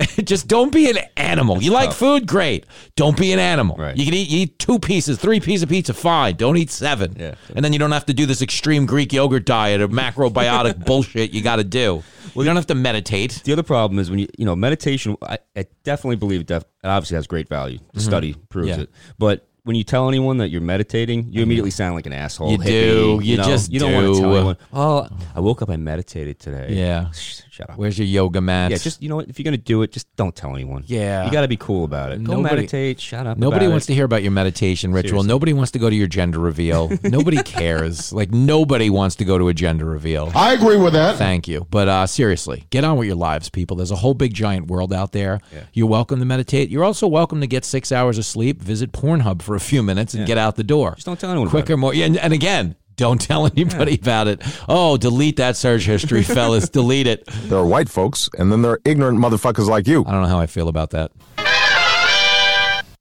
just don't be an animal. You like food, great. Don't be an animal. Right. You can eat, you eat two pieces, three pieces of pizza, fine. Don't eat seven. Yeah. And then you don't have to do this extreme Greek yogurt diet or macrobiotic bullshit you got to do. Well, you don't have to meditate. The other problem is when you you know meditation. I, I definitely believe it, def, it obviously has great value. The study proves Mm-hmm. Yeah. it. But when you tell anyone that you're meditating, you immediately sound like an asshole. You hippie, do. You know? just you don't want to tell do. anyone. Oh, I woke up. I meditated today. Yeah. Sh- Shut up. Where's your yoga mat? yeah, just you know what? If you're gonna do it, just don't tell anyone. Yeah. you got to be cool about it. Go Nobody- meditate. Shut up. Nobody about wants it. to hear about your meditation ritual. Seriously. Nobody wants to go to your gender reveal. nobody cares. Like nobody wants to go to a gender reveal. I agree with that. Thank you. But uh, seriously, get on with your lives, people. There's a whole big giant world out there. You're welcome to meditate. You're also welcome to get six hours of sleep, visit Pornhub for a few minutes, and get out the door. Just don't tell anyone. about Quicker, more. Yeah, and, and again, don't tell anybody about it. Oh, delete that search history, fellas. delete it. There are white folks, and then there are ignorant motherfuckers like you. I don't know how I feel about that.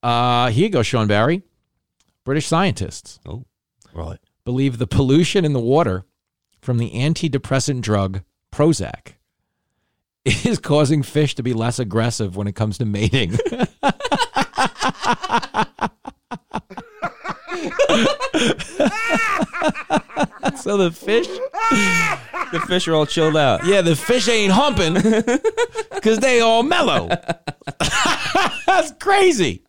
Uh, here you go, Sean Barry. British scientists. Oh, right. believe the pollution in the water from the antidepressant drug Prozac is causing fish to be less aggressive when it comes to mating. so the fish, The fish are all chilled out. yeah, the fish ain't humping because they all mellow. That's crazy.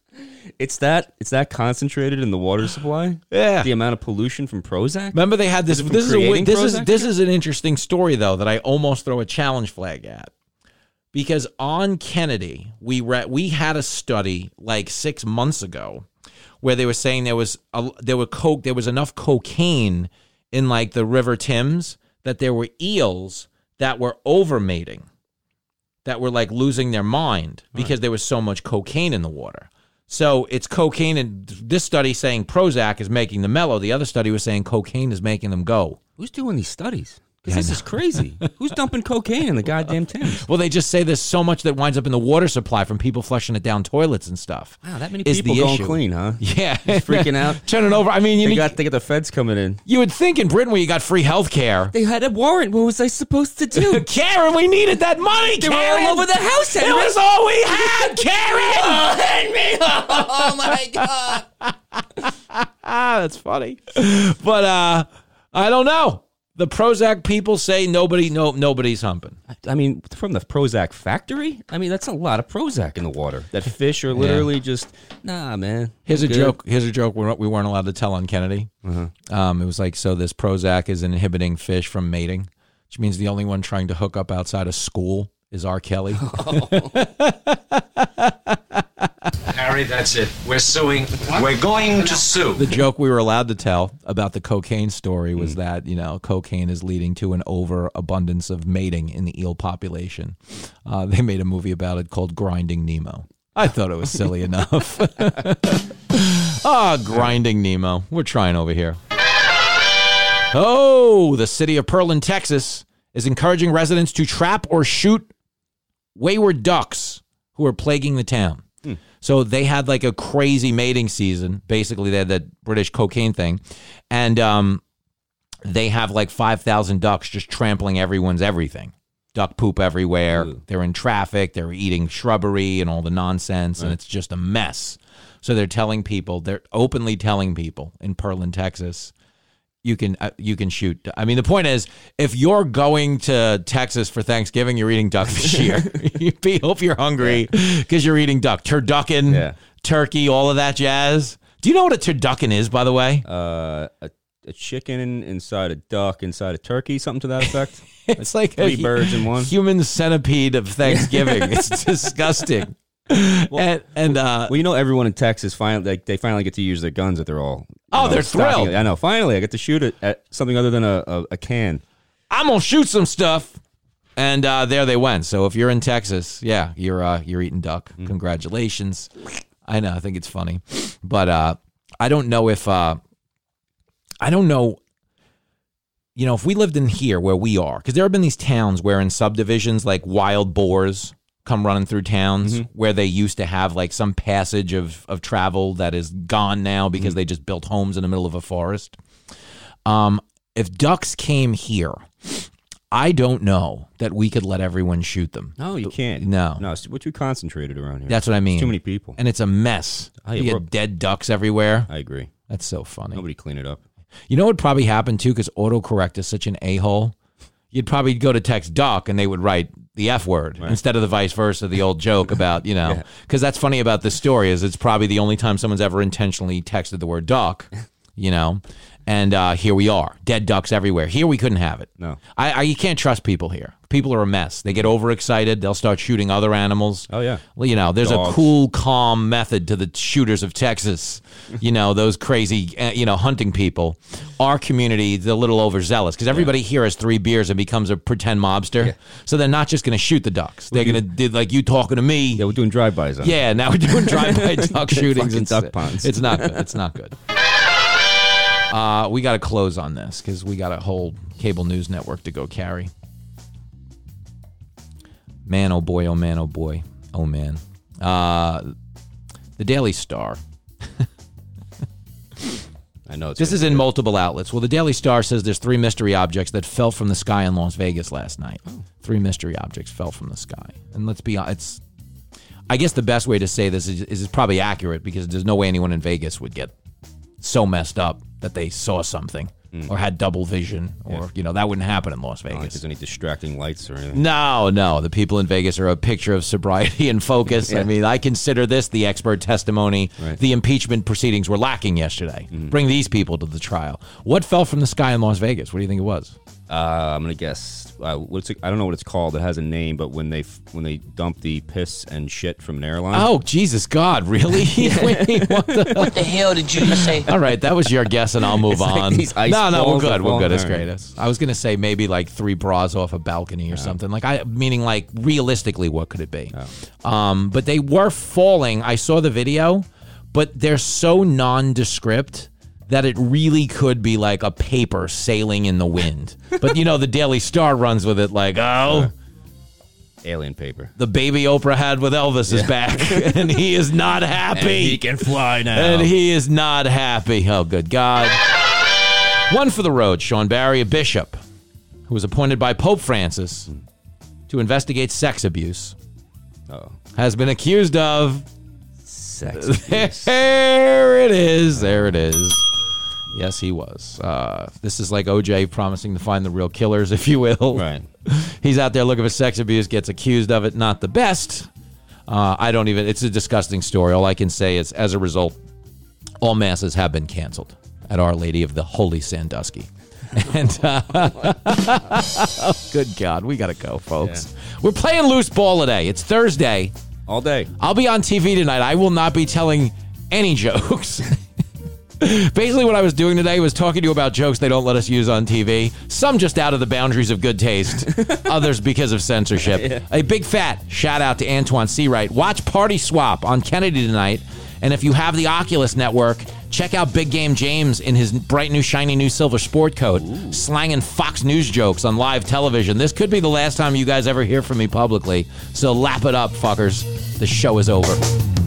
It's that. It's that concentrated in the water supply. Yeah. The amount of pollution from Prozac. Remember they had this. Is This is a this is this is an interesting story though that I almost throw a challenge flag at because on Kennedy we re- we had a study like six months ago where they were saying there was a, there were coke there was enough cocaine in like the River Thames that there were eels that were overmating that were like losing their mind because there was so much cocaine in the water. So it's cocaine, and this study saying Prozac is making them mellow. The other study was saying cocaine is making them go. Who's doing these studies? Because this is crazy. Who's dumping cocaine in the goddamn Thames? Well, they just say there's so much that winds up in the water supply from people flushing it down toilets and stuff. Wow, that many is people the going issue. clean, huh? Yeah, He's freaking out. turning over. I mean, you They got they got the feds coming in. you would think in Britain where you got free health care. They had a warrant. What was I supposed to do? Karen, we needed that money. They were Karen. all over the house, It Henry. was all we had, Karen. Henry! Oh my god! ah, that's funny. But uh, I don't know. The Prozac people say nobody, no, nobody's humping. I mean, from the Prozac factory. I mean, that's a lot of Prozac in the water. That fish are literally just nah, man. Here's I'm a good. joke. Here's a joke we weren't- allowed to tell on Kennedy. Um, it was like, so this Prozac is inhibiting fish from mating, which means the only one trying to hook up outside of school is R. Kelly. Barry, that's it. We're suing. We're going to sue. The joke we were allowed to tell about the cocaine story was that, you know, cocaine is leading to an overabundance of mating in the eel population. Uh, they made a movie about it called Grinding Nemo. I thought it was silly enough. Ah, grinding Nemo. We're trying over here. Oh, the city of Pearland, Texas is encouraging residents to trap or shoot wayward ducks who are plaguing the town. So they had like a crazy mating season. Basically, they had that British cocaine thing. And um, they have like 5,000 ducks just trampling everyone's everything. Duck poop everywhere. They're in traffic. They're eating shrubbery and all the nonsense. And it's just a mess. So they're telling people, they're openly telling people in Pearland, Texas, you can uh, you can shoot. I mean, the point is, if you're going to Texas for Thanksgiving, you're eating duck this year. you be, hope you're hungry because you're eating duck, turducken, Yeah. turkey, all of that jazz. Do you know what a turducken is, by the way? Uh, a, a chicken inside a duck inside a turkey, something to that effect. It's like three a birds in one. human centipede of Thanksgiving. it's disgusting. and and uh, well, you know, everyone in Texas finally like they finally get to use their guns that they're all. Oh, know, they're thrilled. I know. Finally, I get to shoot it at something other than a, a, a can. I'm gonna shoot some stuff. And uh, there they went. So if you're in Texas, yeah, you're uh, you're eating duck. Mm-hmm. Congratulations. I know. I think it's funny, but uh, I don't know if uh, I don't know. You know, if we lived in here where we are, because there have been these towns where in subdivisions like wild boars come running through towns Mm-hmm. where they used to have like some passage of of travel that is gone now because Mm-hmm. they just built homes in the middle of a forest. Um, if ducks came here, I don't know that we could let everyone shoot them. No, you can't. No. no, it's, we're too concentrated around here. That's what I mean. It's too many people. and it's a mess. Oh, you get dead ducks everywhere. I agree. That's so funny. Nobody clean it up. You know what would probably happen too, because autocorrect is such an a hole. You'd probably go to text duck and they would write the f word instead of the vice versa, the old joke about you know. Because that's funny about this story is it's probably the only time someone's ever intentionally texted the word duck, you know. And uh, here we are, dead ducks everywhere. Here we couldn't have it. No. I, I you can't trust people here. People are a mess. They get overexcited. They'll start shooting other animals. Oh, yeah. Well, you know, there's Dogs. a cool, calm method to the shooters of Texas. You know, those crazy, uh, you know, hunting people. Our community is a little overzealous because everybody here has three beers and becomes a pretend mobster. So they're not just going to shoot the ducks. They're going to do like you talking to me. Yeah, we're doing drive-bys. On. Yeah, now we're doing drive-by duck shootings. and duck ponds. it's not good. It's not good. Uh, we got to close on this because we got a whole cable news network to go carry. Man, oh boy, oh man, oh boy, oh man. Uh, the Daily Star. I know. It's This is in multiple outlets. Well, the Daily Star says there's three mystery objects that fell from the sky in Las Vegas last night. Three mystery objects fell from the sky, and let's be honest. It's, I guess the best way to say this is, is it's probably accurate because there's no way anyone in Vegas would get so messed up that they saw something hmm. or had double vision, or you know that wouldn't happen in Las Vegas. there's any distracting lights or anything. No, no. The people in Vegas are a picture of sobriety and focus. I mean, I consider this the expert testimony. Right. The impeachment proceedings were lacking yesterday. Mm-hmm. Bring these people to the trial. What fell from the sky in Las Vegas? What do you think it was? Uh, I'm gonna guess. Uh, what's it, I don't know what it's called. It has a name, but when they f- when they dump the piss and shit from an airline. Oh, Jesus God, really? Wait, what the- What the hell did you just say? All right, that was your guess, and I'll move It's like on. these ice no, no, we're good. We're good. It's great. It's- I was gonna say maybe like three bras off a balcony or something. Like I meaning like realistically, what could it be? Um, but they were falling. I saw the video, but they're so nondescript that it really could be like a paper sailing in the wind. but you know, the Daily Star runs with it like, oh. Alien paper. The baby Oprah had with Elvis is back, and he is not happy. He can fly now. And he is not happy. Oh, good God. One for the road, Sean Barry, a bishop who was appointed by Pope Francis to investigate sex abuse, oh, has been accused of. sex. There it is. There it is. Yes, he was. Uh, this is like OJ promising to find the real killers, if you will. right. He's out there looking for sex abuse, gets accused of it. Not the best. Uh, I don't even. It's a disgusting story. All I can say is, as a result, all masses have been canceled at Our Lady of the Holy Sandusky. And uh, good God, we gotta go, folks. We're playing loose ball today. It's Thursday. all day. I'll be on TV tonight. I will not be telling any jokes. Basically, what I was doing today was talking to you about jokes they don't let us use on TV. Some just out of the boundaries of good taste, others because of censorship. A big fat shout out to Antoine Seawright. Watch Party Swap on Kennedy tonight. And if you have the Oculus Network, check out Big Game James in his bright new shiny new silver sport coat, slanging Fox News jokes on live television. This could be the last time you guys ever hear from me publicly. So lap it up, fuckers. The show is over.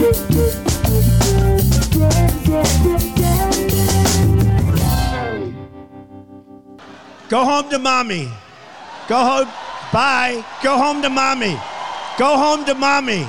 Go home to mommy. Go home. Bye. Go home to mommy. Go home to mommy.